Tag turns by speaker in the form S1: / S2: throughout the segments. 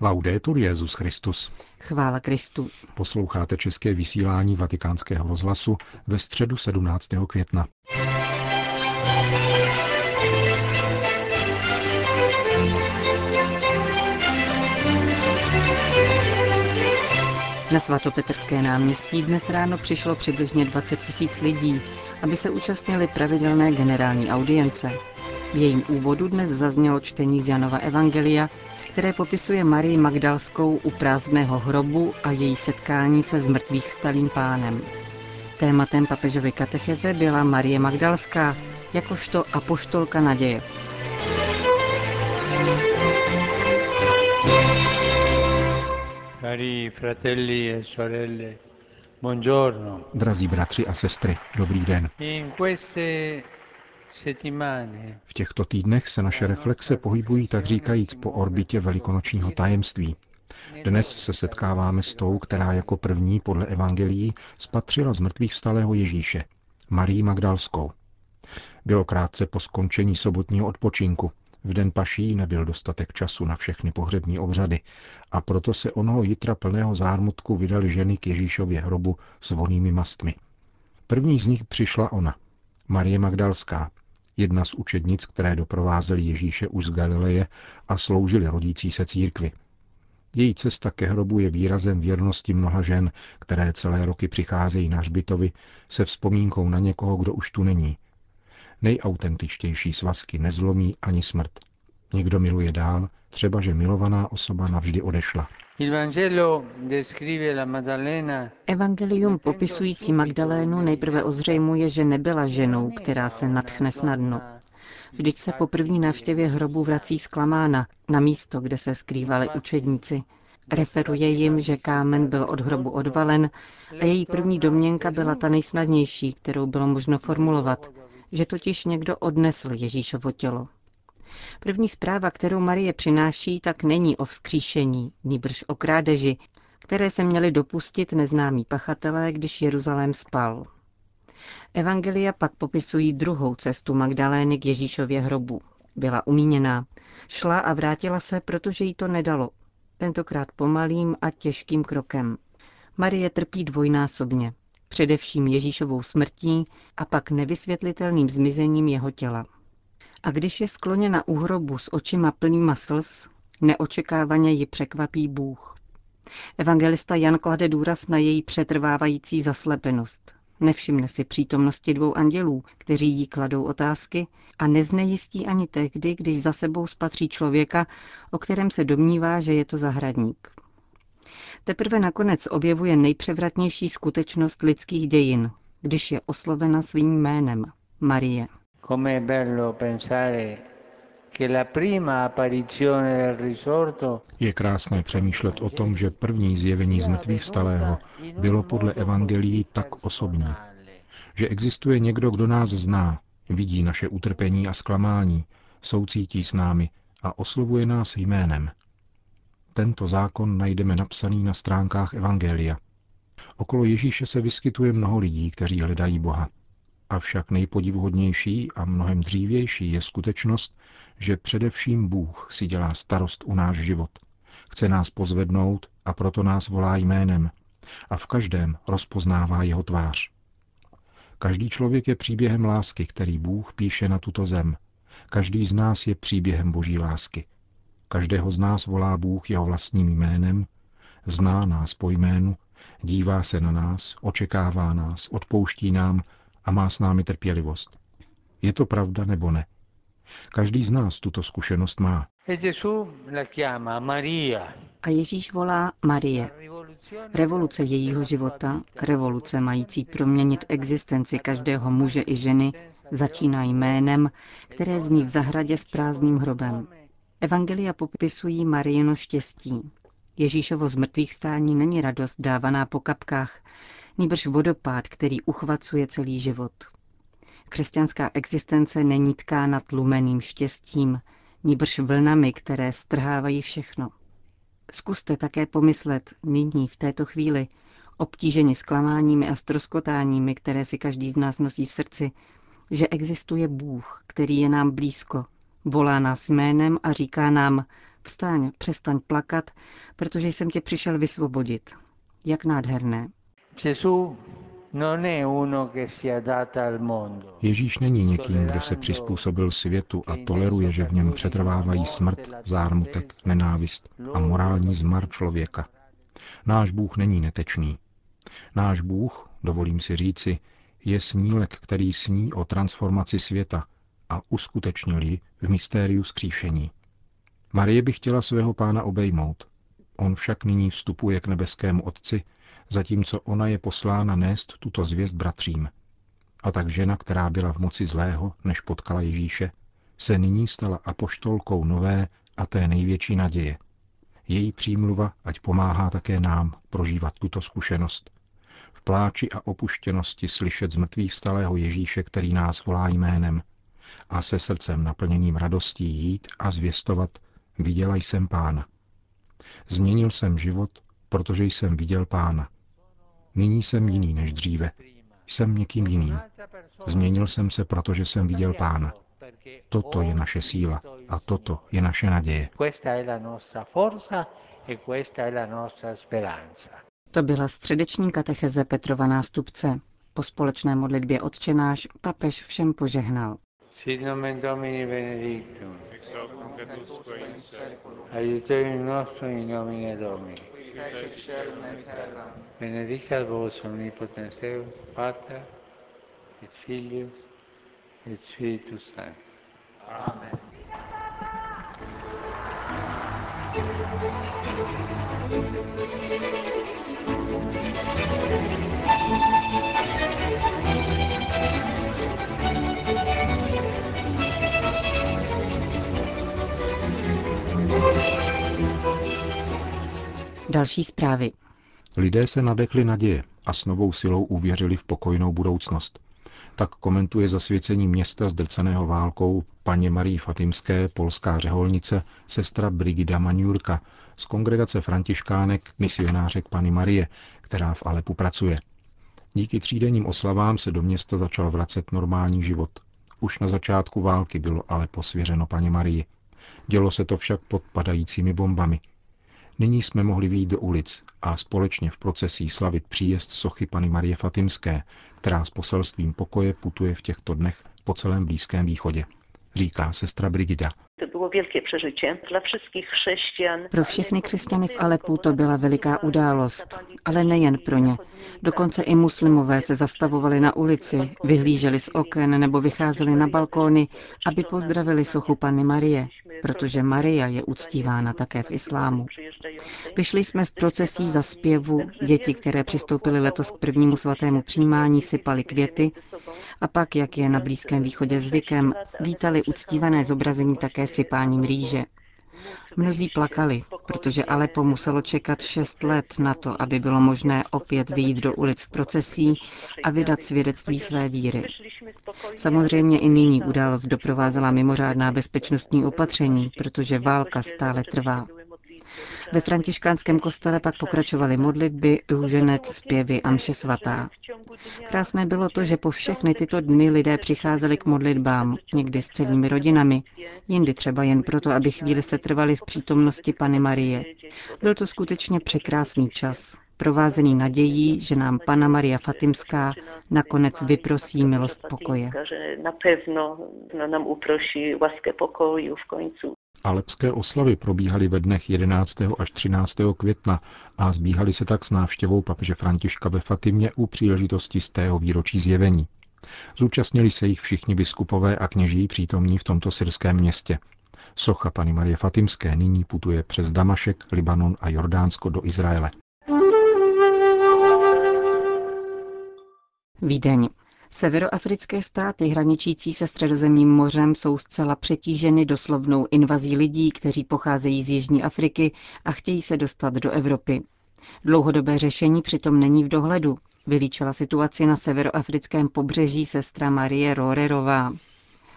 S1: Laudetur Jezus Christus.
S2: Chvála Kristu.
S1: Posloucháte české vysílání Vatikánského rozhlasu ve středu 17. května.
S2: Na svatopetrské náměstí dnes ráno přišlo přibližně 20 tisíc lidí, aby se účastnili pravidelné generální audience. V jejím úvodu dnes zaznělo čtení z Janova Evangelia, které popisuje Marii Magdalskou u prázdného hrobu a její setkání se zmrtvých vstalým pánem. Tématem papežovy katecheze byla Marie Magdalská, jakožto apoštolka naděje.
S1: Cari fratelli e sorelle, buongiorno. Drazí bratři a sestry, dobrý den. In queste v těchto týdnech se naše reflexe pohybují tak říkajíc po orbitě velikonočního tajemství. Dnes se setkáváme s tou, která jako první podle evangelií spatřila z mrtvých vstalého Ježíše, Marii Magdalskou. Bylo krátce po skončení sobotního odpočinku. V den paší nebyl dostatek času na všechny pohřební obřady a proto se onoho jitra plného zármutku vydali ženy k Ježíšově hrobu s vonými mastmi. První z nich přišla ona, Marie Magdalská, jedna z učednic, které doprovázely Ježíše už z Galileje a sloužily rodící se církvi. Její cesta ke hrobu je výrazem věrnosti mnoha žen, které celé roky přicházejí na hřbitovy se vzpomínkou na někoho, kdo už tu není. Nejautentičtější svazky nezlomí ani smrt. Někdo miluje dál, třeba že milovaná osoba navždy odešla.
S2: Evangelium popisující Magdalénu nejprve ozřejmuje, že nebyla ženou, která se nadchne snadno. Vždyť se po první návštěvě hrobu vrací zklamána na místo, kde se skrývali učedníci. Referuje jim, že kámen byl od hrobu odvalen a její první domněnka byla ta nejsnadnější, kterou bylo možno formulovat, že totiž někdo odnesl Ježíšovo tělo. První zpráva, kterou Marie přináší, tak není o vzkříšení, nýbrž o krádeži, které se měli dopustit neznámí pachatelé, když Jeruzalém spal. Evangelia pak popisují druhou cestu Magdalény k Ježíšově hrobu. Byla umíněná. Šla a vrátila se, protože jí to nedalo. Tentokrát pomalým a těžkým krokem. Marie trpí dvojnásobně. Především Ježíšovou smrtí a pak nevysvětlitelným zmizením jeho těla. A když je skloněna u hrobu s očima plnýma slz, neočekávaně ji překvapí Bůh. Evangelista Jan klade důraz na její přetrvávající zaslepenost. Nevšimne si přítomnosti dvou andělů, kteří jí kladou otázky a neznejistí ani tehdy, když za sebou spatří člověka, o kterém se domnívá, že je to zahradník. Teprve nakonec objevuje nejpřevratnější skutečnost lidských dějin, když je oslovena svým jménem Marie. Com'è bello pensare
S1: je krásné přemýšlet o tom, že první zjevení z mrtvých vstalého bylo podle evangelií tak osobní. Že existuje někdo, kdo nás zná, vidí naše utrpení a zklamání, soucítí s námi a oslovuje nás jménem. Tento zákon najdeme napsaný na stránkách Evangelia. Okolo Ježíše se vyskytuje mnoho lidí, kteří hledají Boha. Avšak nejpodivuhodnější a mnohem dřívější je skutečnost, že především Bůh si dělá starost u náš život. Chce nás pozvednout a proto nás volá jménem a v každém rozpoznává jeho tvář. Každý člověk je příběhem lásky, který Bůh píše na tuto zem. Každý z nás je příběhem boží lásky. Každého z nás volá Bůh jeho vlastním jménem, zná nás po jménu, dívá se na nás, očekává nás, odpouští nám a má s námi trpělivost. Je to pravda nebo ne? Každý z nás tuto zkušenost má.
S2: A Ježíš volá Marie. Revoluce jejího života, revoluce mající proměnit existenci každého muže i ženy, začíná jménem, které zní v zahradě s prázdným hrobem. Evangelia popisují Mariino štěstí. Ježíšovo zmrtvých stání není radost dávaná po kapkách, nýbrž vodopád, který uchvacuje celý život. Křesťanská existence není tkána tlumeným štěstím, nýbrž vlnami, které strhávají všechno. Zkuste také pomyslet nyní, v této chvíli, obtíženi zklamáními a stroskotáními, které si každý z nás nosí v srdci, že existuje Bůh, který je nám blízko, volá nás jménem a říká nám, Vstáň, přestaň plakat, protože jsem tě přišel vysvobodit. Jak nádherné.
S1: Ježíš není někým, kdo se přizpůsobil světu a toleruje, že v něm přetrvávají smrt, zármutek, nenávist a morální zmar člověka. Náš Bůh není netečný. Náš Bůh, dovolím si říci, je snílek, který sní o transformaci světa a uskutečnil ji v mystériu skříšení. Marie by chtěla svého pána obejmout. On však nyní vstupuje k nebeskému Otci, zatímco ona je poslána nést tuto zvěst bratřím. A tak žena, která byla v moci zlého, než potkala Ježíše, se nyní stala apoštolkou nové a té největší naděje. Její přímluva ať pomáhá také nám prožívat tuto zkušenost. V pláči a opuštěnosti slyšet z mrtvých vstalého Ježíše, který nás volá jménem, a se srdcem naplněným radostí jít a zvěstovat, viděla jsem pána. Změnil jsem život, protože jsem viděl pána. Nyní jsem jiný než dříve. Jsem někým jiným. Změnil jsem se, protože jsem viděl pána. Toto je naše síla a toto je naše naděje.
S2: To byla středeční katecheze Petrova nástupce. Po společné modlitbě odčenáš papež všem požehnal. Sit nomen Domini benedictum. Ex hoc nunc et usque in seculum. Aiuterium nostrum in nomine Domini. Fecit celum et terram. Benedicat vos omnipotens Deus, Pater et Filius et Spiritus Sanctus. Amen. Další zprávy.
S1: Lidé se nadechli naděje a s novou silou uvěřili v pokojnou budoucnost. Tak komentuje zasvěcení města zdrceného válkou paně Marii Fatimské, polská řeholnice, sestra Brigida Maniurka z kongregace františkánek misionářek Pany Marie, která v Alepu pracuje. Díky třídenním oslavám se do města začal vracet normální život. Už na začátku války bylo ale posvěřeno paní Marii. Dělo se to však pod padajícími bombami – Nyní jsme mohli vyjít do ulic a společně v procesí slavit příjezd sochy Pany Marie Fatimské, která s poselstvím pokoje putuje v těchto dnech po celém Blízkém východě říká sestra Brigida.
S2: To bylo velké přežití dla všech křesťan. Pro všechny křesťany v Alepu to byla veliká událost, ale nejen pro ně. Dokonce i muslimové se zastavovali na ulici, vyhlíželi z oken nebo vycházeli na balkóny, aby pozdravili sochu Panny Marie, protože Maria je uctívána také v islámu. Vyšli jsme v procesí za zpěvu, děti, které přistoupily letos k prvnímu svatému přijímání, sypali květy a pak, jak je na Blízkém východě zvykem, vítali uctívané zobrazení také sypáním rýže. Mnozí plakali, protože Alepo muselo čekat šest let na to, aby bylo možné opět vyjít do ulic v procesí a vydat svědectví své víry. Samozřejmě i nyní událost doprovázela mimořádná bezpečnostní opatření, protože válka stále trvá. Ve františkánském kostele pak pokračovaly modlitby, růženec, zpěvy a mše svatá. Krásné bylo to, že po všechny tyto dny lidé přicházeli k modlitbám, někdy s celými rodinami, jindy třeba jen proto, aby chvíli se trvali v přítomnosti Pany Marie. Byl to skutečně překrásný čas, provázený nadějí, že nám Pana Maria Fatimská nakonec vyprosí milost pokoje. nám uproší łaskę pokoju v koncu.
S1: Alepské oslavy probíhaly ve dnech 11. až 13. května a zbíhaly se tak s návštěvou papeže Františka ve Fatimě u příležitosti z tého výročí zjevení. Zúčastnili se jich všichni biskupové a kněží přítomní v tomto syrském městě. Socha Pany Marie Fatimské nyní putuje přes Damašek, Libanon a Jordánsko do Izraele.
S2: Vídeň. Severoafrické státy hraničící se středozemním mořem jsou zcela přetíženy doslovnou invazí lidí, kteří pocházejí z Jižní Afriky a chtějí se dostat do Evropy. Dlouhodobé řešení přitom není v dohledu, vylíčila situaci na severoafrickém pobřeží sestra Marie Rorerová.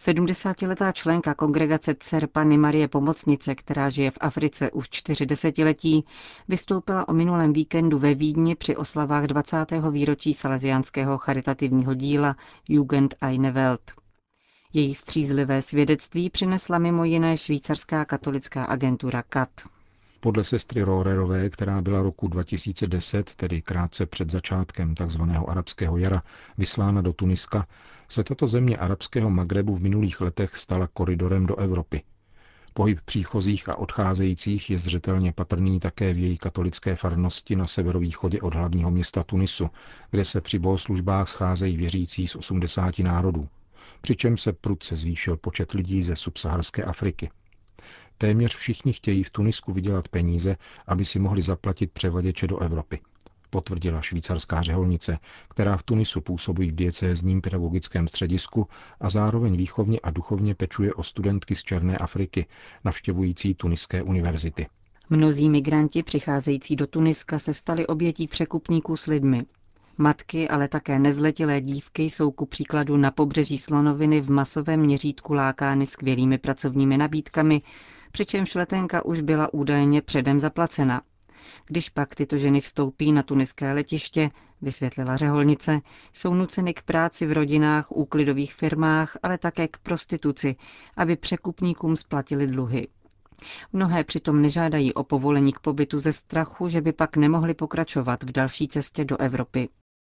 S2: 70-letá členka kongregace dcer Panny Marie Pomocnice, která žije v Africe už čtyři desetiletí, vystoupila o minulém víkendu ve Vídni při oslavách 20. výročí salesiánského charitativního díla Jugend eine Welt. Její střízlivé svědectví přinesla mimo jiné švýcarská katolická agentura CAT.
S1: Podle sestry Rorerové, která byla roku 2010, tedy krátce před začátkem tzv. arabského jara, vyslána do Tuniska, se tato země arabského Magrebu v minulých letech stala koridorem do Evropy. Pohyb příchozích a odcházejících je zřetelně patrný také v její katolické farnosti na severovýchodě od hlavního města Tunisu, kde se při bohoslužbách scházejí věřící z 80 národů. Přičem se prudce zvýšil počet lidí ze subsaharské Afriky. Téměř všichni chtějí v Tunisku vydělat peníze, aby si mohli zaplatit převaděče do Evropy potvrdila švýcarská řeholnice, která v Tunisu působí v diecézním pedagogickém středisku a zároveň výchovně a duchovně pečuje o studentky z Černé Afriky, navštěvující tuniské univerzity.
S2: Mnozí migranti přicházející do Tuniska se stali obětí překupníků s lidmi. Matky, ale také nezletilé dívky jsou ku příkladu na pobřeží Slonoviny v masovém měřítku lákány skvělými pracovními nabídkami, přičemž letenka už byla údajně předem zaplacena. Když pak tyto ženy vstoupí na tuniské letiště, vysvětlila řeholnice, jsou nuceny k práci v rodinách, úklidových firmách, ale také k prostituci, aby překupníkům splatili dluhy. Mnohé přitom nežádají o povolení k pobytu ze strachu, že by pak nemohli pokračovat v další cestě do Evropy.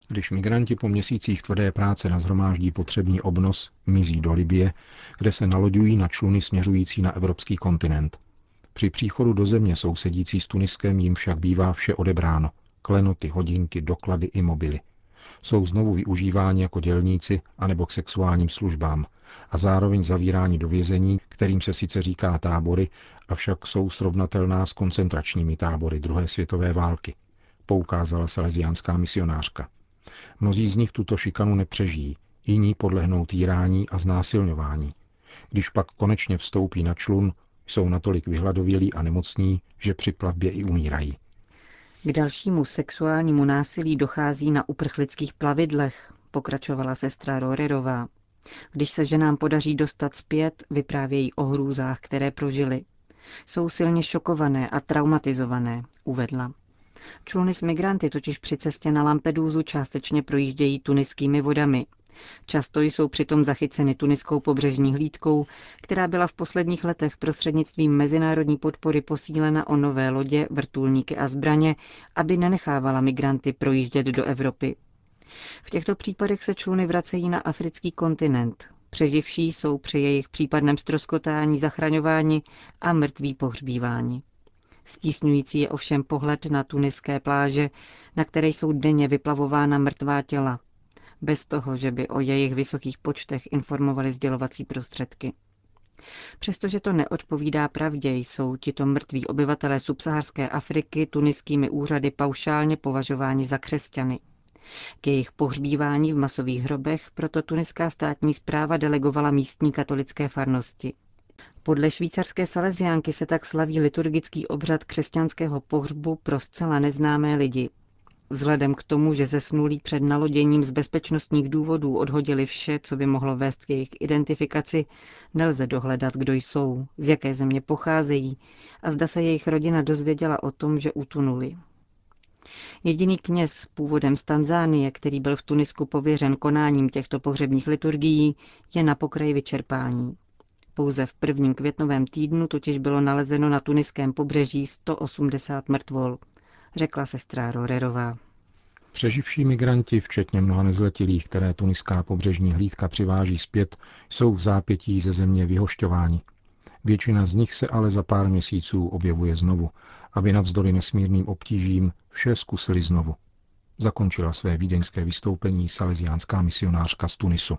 S1: Když migranti po měsících tvrdé práce nazhromáždí potřebný obnos, mizí do Libie, kde se naloďují na čluny směřující na evropský kontinent. Při příchodu do země sousedící s Tuniskem jim však bývá vše odebráno. Klenoty, hodinky, doklady i mobily. Jsou znovu využíváni jako dělníci anebo k sexuálním službám a zároveň zavíráni do vězení, kterým se sice říká tábory, avšak jsou srovnatelná s koncentračními tábory druhé světové války, poukázala salesiánská misionářka. Mnozí z nich tuto šikanu nepřežijí, jiní podlehnou týrání a znásilňování. Když pak konečně vstoupí na člun, jsou natolik vyhladovělí a nemocní, že při plavbě i umírají.
S2: K dalšímu sexuálnímu násilí dochází na uprchlických plavidlech, pokračovala sestra Rorerová. Když se ženám podaří dostat zpět, vyprávějí o hrůzách, které prožili. Jsou silně šokované a traumatizované, uvedla. Čluny s migranty totiž při cestě na Lampedusu částečně projíždějí tuniskými vodami. Často jsou přitom zachyceny tuniskou pobřežní hlídkou, která byla v posledních letech prostřednictvím mezinárodní podpory posílena o nové lodě, vrtulníky a zbraně, aby nenechávala migranty projíždět do Evropy. V těchto případech se čluny vracejí na africký kontinent. Přeživší jsou při jejich případném stroskotání zachraňováni a mrtví pohřbíváni. Stísňující je ovšem pohled na tuniské pláže, na které jsou denně vyplavována mrtvá těla, bez toho, že by o jejich vysokých počtech informovali sdělovací prostředky. Přestože to neodpovídá pravdě, jsou tito mrtví obyvatelé subsaharské Afriky tuniskými úřady paušálně považováni za křesťany. K jejich pohřbívání v masových hrobech proto tuniská státní zpráva delegovala místní katolické farnosti. Podle švýcarské saleziánky se tak slaví liturgický obřad křesťanského pohřbu pro zcela neznámé lidi, Vzhledem k tomu, že zesnulí před naloděním z bezpečnostních důvodů odhodili vše, co by mohlo vést k jejich identifikaci, nelze dohledat, kdo jsou, z jaké země pocházejí a zda se jejich rodina dozvěděla o tom, že utunuli. Jediný kněz původem z Tanzánie, který byl v Tunisku pověřen konáním těchto pohřebních liturgií, je na pokraji vyčerpání. Pouze v prvním květnovém týdnu totiž bylo nalezeno na tuniském pobřeží 180 mrtvol řekla sestra Rorerová.
S1: Přeživší migranti, včetně mnoha nezletilých, které tuniská pobřežní hlídka přiváží zpět, jsou v zápětí ze země vyhošťováni. Většina z nich se ale za pár měsíců objevuje znovu, aby navzdory nesmírným obtížím vše zkusili znovu. Zakončila své vídeňské vystoupení salesiánská misionářka z Tunisu.